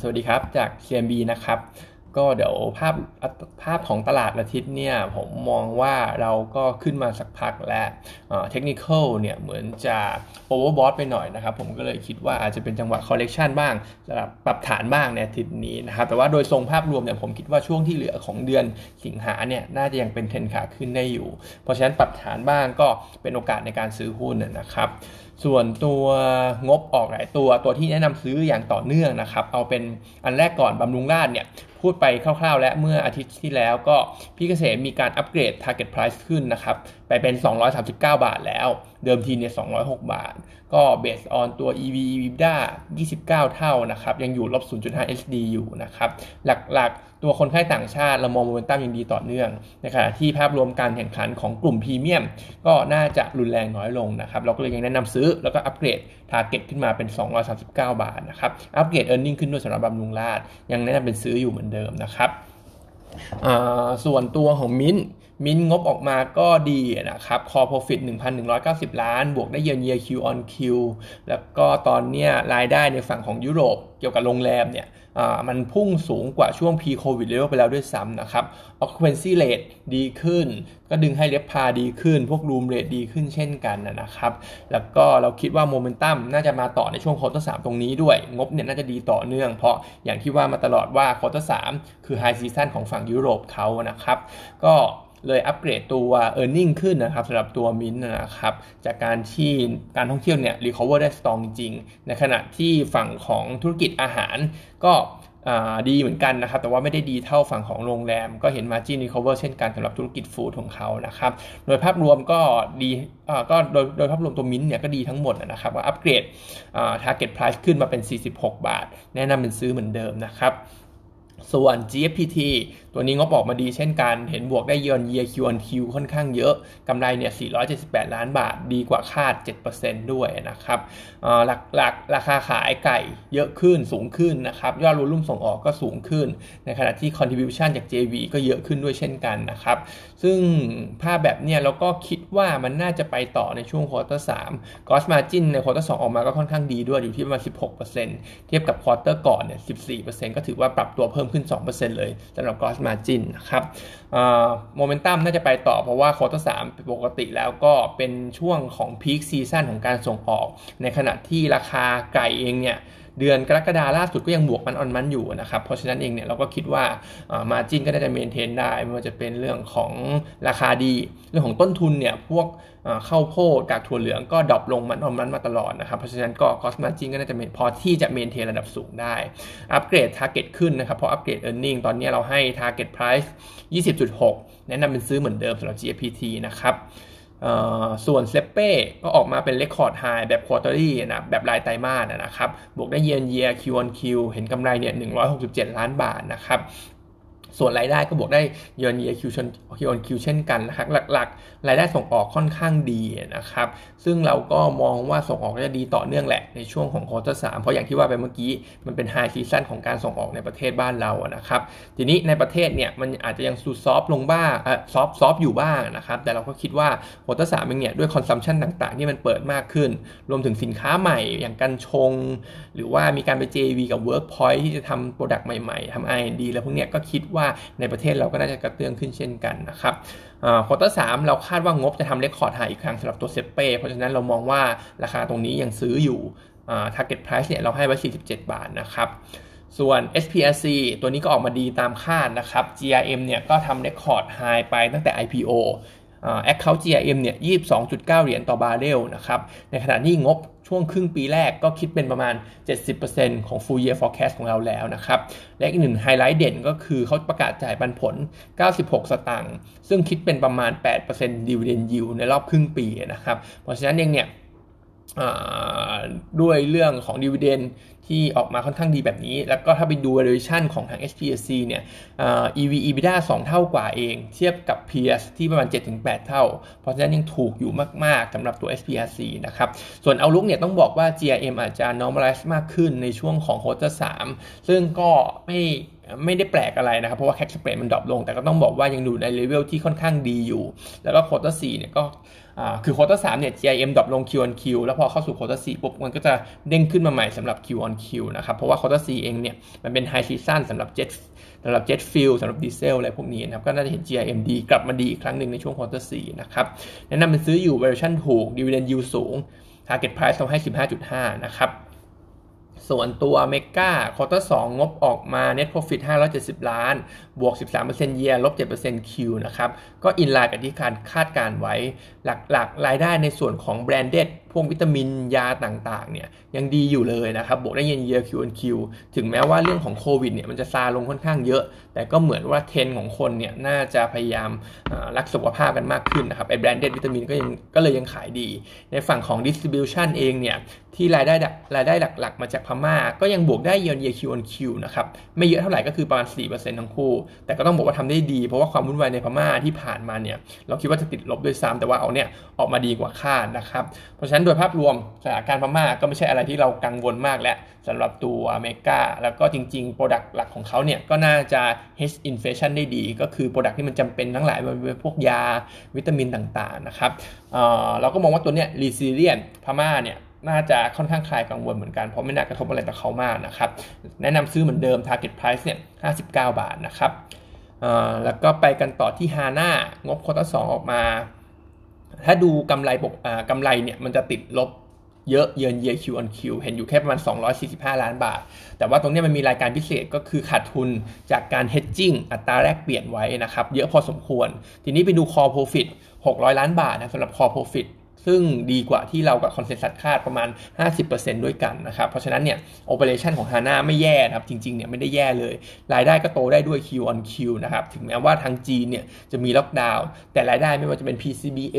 สวัสดีครับจาก CIMB นะครับ ก็เดี๋ยวภาพภาพของตลาดอาทิตย์เนี่ยผมมองว่าเราก็ขึ้นมาสักพักแล้วเทคนิคเนี่ยเหมือนจะ overbought ไปหน่อยนะครับผมก็เลยคิดว่าอาจจะเป็นจังหวะ correction บ้างสำหรับปรับฐานบ้างในอาทิตย์นี้นะครับแต่ว่าโดยทรงภาพรวมเนี่ยผมคิดว่าช่วงที่เหลือของเดือนสิงหาเนี่ยน่าจะยังเป็นเทรนขาขึ้นได้อยู่ เพราะฉะนั้นปรับฐานบ้างก็เป็นโอกาสในการซื้อหุ้นนะครับส่วนตัวงบออกหลายตัวตัวที่แนะนำซื้ออย่างต่อเนื่องนะครับ เอาเป็นอันแรกก่อนบำรุงราชเนี่ย พูดไปคร่าวๆ และเมื่ออาทิตย์ที่แล้วก็พี่เกษมมีการอัปเกรด target price ขึ้นนะครับ ไปเป็น 239 บาทแล้ว เดิมทีเนี่ย206 บาท ก็เบสออนตัว EV EBITDA 29 เท่านะครับ ยังอยู่ลบ 0.5 SD อยู่นะครับ หลักๆ ตัวคนไข้ต่างชาติเรามองโมเมนตัมยังดีต่อเนื่องในขณะที่ภาพรวมการแข่งขันของกลุ่มพรีเมียม ก็น่าจะรุนแรงน้อยลงนะครับเราก็เลยยังแนะนำซื้อแล้วก็ upgrade target ขึ้นมาเป็น 239 บาทนะครับ upgrade earning ขึ้นด้วยสำหรับบำรุงราษฎร์ยังแนะนำเป็นซื้ออยู่เหมือนเดิมนะครับส่วนตัวของ MINT MINT งบออกมาก็ดีนะครับคอ profit 1,190 ล้าน บวกได้เยือนเยีย Q on Q แล้วก็ตอนนี้รายได้ในฝั่งของยุโรปเกี่ยวกับโรงแรมเนี่ยมันพุ่งสูงกว่าช่วง pre covid level ไปแล้วด้วยซ้ำนะครับ occupancy rate ดีขึ้น ก็ดึงให้ RevPAR ดีขึ้น พวก room rate ดีขึ้นเช่นกันนะครับ แล้วก็เราคิดว่าโมเมนตัมน่าจะมาต่อในช่วง quarter สามตรงนี้ด้วย งบเนี่ยน่าจะดีต่อเนื่อง เพราะอย่างที่ว่ามาตลอดว่า quarter สามคือ high season ของฝั่งยุโรปเขานะครับ ก็ เลยอัปเกรดตัว e a r n i n g ขึ้นนะครับสำหรับตัวมินนะครับจากการที่การท่องเที่ยวเนี่ย recover ได้ strong จริง ในขณะที่ฝั่งของธุรกิจอาหารก็ดีเหมือนกันนะครับ แต่ว่าไม่ได้ดีเท่าฝั่งของโรงแรม ก็เห็น margin recover เช่นกันสำหรับธุรกิจฟู้ดของเขานะครับ โดยภาพรวมก็ดีก็โดยโดยภาพรวมตัวมินเนี่ยก็ดีทั้งหมดนะครับว่าอัปเกรด target price ขึ้นมาเป็น 46 บาท แนะนำเป็นซื้อเหมือนเดิมนะครับ ส่วน GFPT ตัวนี้งบออกมาดีเช่นกัน เห็นบวกได้เยือน year Q on Q ค่อนข้างเยอะกำไรเนี่ย 478 ล้านบาทดีกว่าคาด 7%ด้วยนะครับหลักหลักราคาขายไก่เยอะขึ้นสูงขึ้นนะครับ ยอด volume ส่งออกก็สูงขึ้น ในขณะที่ contribution จาก JV ก็เยอะขึ้นด้วยเช่นกันนะครับ ซึ่งภาพแบบเนี้ยเราก็คิดว่ามันน่าจะไปต่อในช่วง quarter 3 gross margin ใน quarter 2ออกมาก็ค่อนข้างดีด้วยอยู่ที่ประมาณ 16%เทียบกับ quarter ก่อนเนี่ย 14%ก็ถือว่าปรับตัวเพิ่มขึ้น 2%เลยสำหรับ gross margin นะครับโมเมนตัมน่าจะไปต่อเพราะว่า quarter สามปกติแล้วก็เป็นช่วงของ peak season ของการส่งออก ในขณะที่ราคาไก่เองเนี่ย เดือนกรกฎาล่าสุดก็ยังบวก month on month อยู่นะครับเพราะฉะนั้นเองเนี่ยเราก็คิดว่า margin ก็น่าจะ maintain ได้ไม่ว่าจะเป็นเรื่องของราคาดี เรื่องของต้นทุนเนี่ยพวกข้าวโพดกากถั่วเหลืองก็ drop ลง month on month มาตลอดนะครับเพราะฉะนั้นก็ gross margin ก็น่าจะพอที่จะ maintain ระดับสูงได้ upgrade target ขึ้นนะครับเพราะ upgrade earning ตอนนี้เราให้ target price 20.6 แนะนำเป็นซื้อเหมือนเดิมสำหรับ GFPT นะครับ ส่วนเซเป้ก็ออกมาเป็น record high แบบ quarterly นะแบบรายไตรมาสนะครับ บวกได้ year on year Q on Q เห็นกำไรเนี่ย167 ล้านบาทนะครับ ส่วนรายได้ก็บวกได้ year on year Q on Q เช่นกันนะครับหลักๆ รายได้ส่งออกค่อนข้างดีนะครับ ซึ่งเราก็มองว่าส่งออกจะดีต่อเนื่องแหละในช่วงของ quarter สามเพราะอย่างที่ว่าไปเมื่อกี้มันเป็น high season ของการส่งออกในประเทศบ้านเรานะครับ ทีนี้ในประเทศเนี่ยมันอาจจะยังดู soft ลงบ้าง soft soft อยู่บ้างนะครับ แต่เราก็คิดว่า quarter สามเองเนี่ยด้วย consumption ต่างๆ ที่มันเปิดมากขึ้น รวมถึงสินค้าใหม่อย่างกัญชง หรือว่ามีการไป JV กับ Workpoint ที่จะทำ product ใหม่ๆทำ R&D แล้วพวกเนี้ยก็คิดว่าในประเทศเราก็น่าจะกระเตื้องขึ้นเช่นกันนะครับ quarter สามเราคาดว่างบจะทำ record high อีกครั้งสำหรับตัว SAPPE เพราะฉะนั้นเรามองว่าราคาตรงนี้ยังซื้ออยู่ target price เนี่ยเราให้ไว้ 47 บาทนะครับส่วน SPRC ตัวนี้ก็ออกมาดีตามคาดนะครับ GRM เนี่ยก็ทำ record high ไปตั้งแต่ IPO account GRM เนี่ย22.9 เหรียญต่อบาร์เรลนะครับ ในขณะที่งบช่วงครึ่งปีแรกก็คิดเป็นประมาณ 70%ของ full year forecast ของเราแล้วนะครับ และอีกหนึ่งไฮไลท์เด่นก็คือเขาประกาศจ่ายปันผล 96 สตางค์ ซึ่งคิดเป็นประมาณ 8% dividend yield ในรอบครึ่งปีนะครับ เพราะฉะนั้นเองเนี่ย ด้วยเรื่องของ dividend ที่ออกมาค่อนข้างดีแบบนี้ แล้วก็ถ้าไปดู valuation ของทาง SPRC เนี่ย EV EBITDA 2 เท่ากว่าเอง เทียบกับ peers ที่ประมาณ 7-8 เท่า เพราะฉะนั้นยังถูกอยู่มาก ๆสำหรับตัว SPRC นะครับ ส่วน outlook เนี่ยต้องบอกว่า GRM อาจจะ normalize มากขึ้นในช่วงของ quarter 3ซึ่งก็ไม่ ไม่ได้แปลกอะไรนะครับ เพราะว่า crack spread มัน drop ลง แต่ก็ต้องบอกว่ายังอยู่ในเลเวลที่ค่อนข้างดีอยู่ แล้วก็ quarter สี่เนี่ยก็คือ quarter สามเนี่ย GRM drop ลง Q on Q แล้วพอเข้าสู่ quarter สี่ปุ๊บมันก็จะเด้งขึ้นมาใหม่สำหรับ Q on Q นะครับ เพราะว่า quarter สี่เองเนี่ย มันเป็น high season สำหรับเจ็ตสำหรับ jet fuel สำหรับดีเซลอะไรพวกนี้นะครับ ก็น่าจะเห็น GRM ดีกลับมาดีอีกครั้งหนึ่งในช่วง quarter สี่นะครับแนะนำเป็นซื้ออยู่ valuation ถูก dividend yield สูง Target Price เราให้ 15.5 นะครับ ส่วนตัว MEGA quarter สองงบออกมา Net Profit 570 ล้าน บวก 13% year ลบ 7% Q นะครับ ก็ in line กับที่การคาดการไว้ หลักๆ รายได้ในส่วนของ branded พวกวิตามินยาต่างๆเนี่ยยังดีอยู่เลยนะครับบวกได้ year on year Q on Q ถึงแม้ว่าเรื่องของโควิดเนี่ยมันจะซาลงค่อนข้างเยอะ แต่ก็เหมือนว่าเทรนด์ของคนเนี่ยน่าจะพยายามรักสุขภาพกันมากขึ้นนะครับไอ branded วิตามินก็ยังก็เลยยังขายดี ในฝั่งของ distribution เองเนี่ยที่รายได้รายได้หลักๆ มาจากพม่า ก็ยังบวกได้ year on year Q on Q นะครับไม่เยอะเท่าไหร่ก็คือประมาณ 4%ทั้งคู่ แต่ก็ต้องบอกว่าทำได้ดี เพราะว่าความวุ่นวายในพม่าที่ผ่านมาเนี่ยเราคิดว่าจะติดลบด้วยซ้ำแต่ว่าเอาเนี่ยออกมาดีกว่าคาดนะครับเพราะฉะนั้นโดยภาพรวมสถานการณ์พม่าก็ไม่ใช่อะไรที่เรากังวลมากแล้วสำหรับตัว MEGA แล้วก็จริงๆ product หลักของเขาเนี่ยก็น่าจะ hedge inflation ได้ดี ก็คือ product ที่มันจำเป็นทั้งหลายมันเป็นพวกยาวิตามินต่างๆนะครับเเราก็มองว่าตัวเนี้ย resilient พม่าเนี่ยน่าจะค่อนข้างคลายกังวลเหมือนกัน เพราะไม่น่ากระทบอะไรต่อเขามากนะครับ แนะนำซื้อเหมือนเดิม target price เนี่ย59 บาทนะครับแล้วก็ไปกันต่อที่ฮาน่างบควอเตอร์สออกมา ถ้าดูกำไรปกกำไรเนี่ยมันจะติดลบเยอะเยือนเยียคิวออนคิวเห็นอยู่แค่ประมาณ 245 ล้านบาท แต่ว่าตรงนี้มันมีรายการพิเศษก็คือขาดทุนจากการ hedging อัตราแลกเปลี่ยนไว้นะครับ เยอะพอสมควร ทีนี้ไปดู core profit 600 ล้านบาทนะสำหรับ core profit ซึ่งดีกว่าที่เรากับ consensus คาดประมาณ 50%ด้วยกันนะครับ เพราะฉะนั้นเนี่ย operation ของ HANA ไม่แย่นะครับ จริงๆเนี่ยไม่ได้แย่เลย รายได้ก็โตได้ด้วย Q on Q นะครับ ถึงแม้ว่าทางจีนเนี่ยจะมีล็อกดาวน์แต่รายได้ไม่ว่าจะเป็น PCBA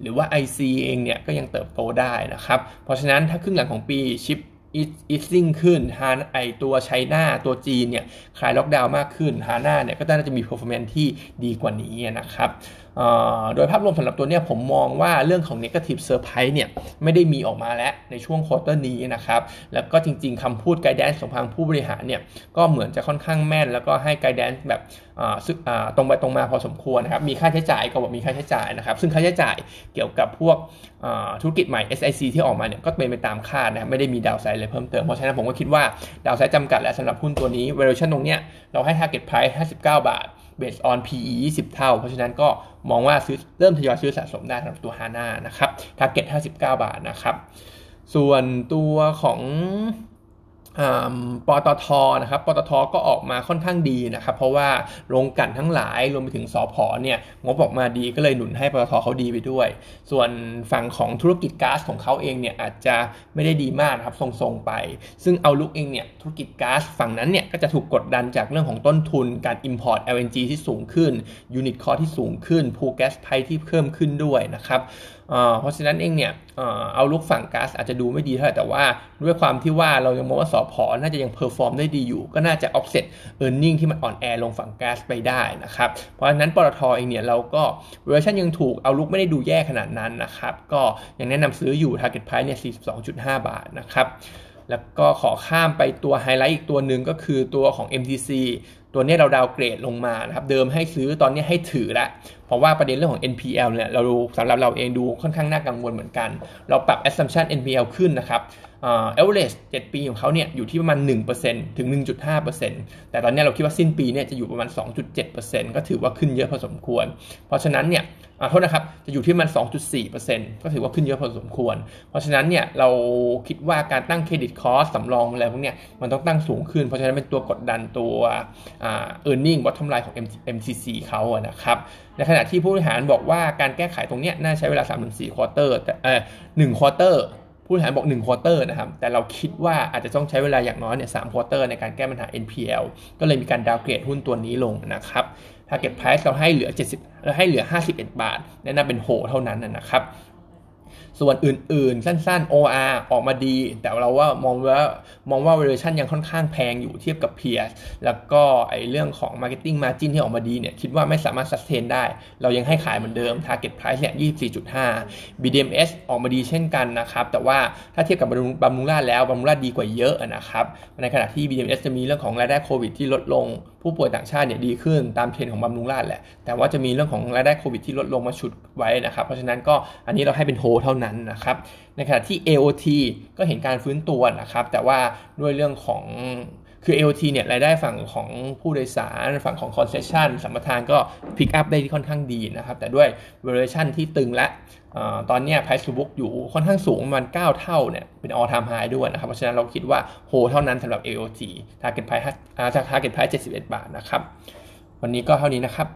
หรือว่า IC เองเนี่ยก็ยังเติบโตได้นะครับ เพราะฉะนั้นถ้าครึ่งหลังของปี chip easing ขึ้น HANA ไอตัว China ตัวจีนเนี่ยคลายล็อกดาวน์มากขึ้นฮาน่าเนี่ยก็น่าจะมี performance ที่ดีกว่านี้นะครับ โดยภาพรวมสำหรับตัวเนี้ยผมมองว่าเรื่องของ negative surprise เนี่ยไม่ได้มีออกมาแล้วในช่วงควอเตอร์นี้นะครับ แล้วก็จริงๆคำพูดไกด์แดนของทางผู้บริหารเนี่ยก็เหมือนจะค่อนข้างแม่น แล้วก็ให้ไกด์แดนแบบตรงไปตรงมาพอสมควรนะครับ มีค่าใช้จ่ายก็บอกมีค่าใช้จ่ายนะครับ ซึ่งค่าใช้จ่ายเกี่ยวกับพวกธุรกิจใหม่ SIC ที่ออกมาเนี่ยก็เป็นไปตามคาดนะครับไม่ได้มีดาวไซด์เลยเพิ่มเติม เพราะฉะนั้นผมก็คิดว่าดาวไซด์จำกัดแล้วสำหรับหุ้นตัวนี้ valuation ตรงเนี้ยเราให้ target price 59 บาท based on PE 20 เท่า เพราะฉะนั้นก็มองว่าซื้อเริ่มทยอยซื้อสะสมได้สำหรับตัวฮาน่านะครับ target 59 บาทนะครับ ส่วนตัวของ ปตทนะครับปตทก็ออกมาค่อนข้างดีนะครับ เพราะว่าโรงกันทั้งหลายรวมไปถึงสอพอเนี่ยงบออกมาดีก็เลยหนุนให้ปตทเขาดีไปด้วย ส่วนฝั่งของธุรกิจก๊าซของเขาเองเนี่ยอาจจะไม่ได้ดีมากครับทรงๆไป ซึ่ง outlook เองเนี่ยธุรกิจก๊าซฝั่งนั้นเนี่ยก็จะถูกกดดันจากเรื่องของต้นทุนการ Import LNG ที่สูงขึ้น unit cost ที่สูงขึ้น pool gas price ที่เพิ่มขึ้นด้วยนะครับเพราะฉะนั้นเองเนี่ย outlook ฝั่งก๊าซอาจจะดูไม่ดีเท่าไหร่แต่ว่าด้วยความที่ว่าเรายังมองว่าสอพอ น่าจะยัง perform ได้ดีอยู่ ก็น่าจะ offset earning ที่มันอ่อนแอลงฝั่งก๊าซไปได้นะครับ เพราะฉะนั้นปตทเองเนี่ยเราก็ valuation ยังถูก outlook ไม่ได้ดูแย่ขนาดนั้นนะครับ ก็ยังแนะนำซื้ออยู่ target price เนี่ย 42.5 บาทนะครับแล้วก็ขอข้ามไปตัวไฮไลท์อีกตัวหนึ่งก็คือตัวของ MTC ตัวนี้เราดาวเกรดลงมานะครับ เดิมให้ซื้อตอนนี้ให้ถือละ เพราะว่าประเด็นเรื่องของ NPL เนี่ย เราสำหรับเราเองดูค่อนข้างน่ากังวลเหมือนกัน เราปรับ assumption NPL ขึ้นนะครับเอ่อ average 7ปีของเขาเนี่ยอยู่ที่ประมาณ 1%ถึง 1.5%แต่ตอนนี้เราคิดว่าสิ้นปีเนี่ยจะอยู่ประมาณ 2.7%ก็ถือว่าขึ้นเยอะพอสมควร เพราะฉะนั้นเนี่ยโทษนะครับ จะอยู่ที่มัน 2.4%ก็ถือว่าขึ้นเยอะพอสมควร เพราะฉะนั้นเนี่ยเราคิดว่าการตั้ง credit cost สำรองอะไรพวกเนี้ยมันต้องตั้งสูงขึ้น เพราะฉะนั้นเป็นตัวกดดันตัวเอ่า earning bottom line ของ MCC เขาอะนะครับ ในขณะที่ผู้บริหารบอกว่าการแก้ไขตรงเนี้ยน่าใช้เวลา 3-4 quarter แต่เออหนึ่ง quarter ผู้บริหารบอก1 quarter นะครับ แต่เราคิดว่าอาจจะต้องใช้เวลาอย่างน้อยเนี่ยสาม quarter ในการแก้ปัญหา NPL ก็เลยมีการดาวเกรดหุ้นตัวนี้ลงนะครับ target price เราให้เหลือ 70เราให้เหลือ 51 บาท แนะนำเป็นโหเท่านั้นนะครับ ส่วนอื่นๆ สั้นๆ OR ออกมาดี แต่เราว่ามองว่ามองว่า valuation ยังค่อนข้างแพงอยู่เทียบกับ peers แล้วก็ไอเรื่องของ marketing margin ที่ออกมาดีเนี่ยคิดว่าไม่สามารถ sustain ได้ เรายังให้ขายเหมือนเดิม target price เนี่ย24.5 BDMs ออกมาดีเช่นกันนะครับ แต่ว่าถ้าเทียบกับบำรุงราแล้วบำรุงราดีกว่าเยอะนะครับ ในขณะที่ BDMs จะมีเรื่องของรายได้โควิดที่ลดลงผู้ป่วยต่างชาติเนี่ยดีขึ้นตามเทรนด์ของบำรุงราชแหละ แต่ว่าจะมีเรื่องของรายได้โควิดที่ลดลงมาฉุดไว้นะครับ เพราะฉะนั้นก็อันนี้เราให้เป็นโฮเท่านั้นนะครับ ในขณะที่ AOT ก็เห็นการฟื้นตัวนะครับ แต่ว่าด้วยเรื่องของ คือ AOT เนี่ยรายได้ฝั่งของผู้โดยสารฝั่งของ concession สัมปทานก็พิกอัพได้ที่ค่อนข้างดีนะครับ แต่ด้วย valuation ที่ตึงและตอนนี้ price to book อยู่ค่อนข้างสูงประมาณ 9 เท่าเนี่ยเป็น all time high ด้วยนะครับ เพราะฉะนั้นเราคิดว่าโฮเท่านั้นสำหรับ AOT target price target price 71 บาทนะครับ วันนี้ก็เท่านี้นะครับ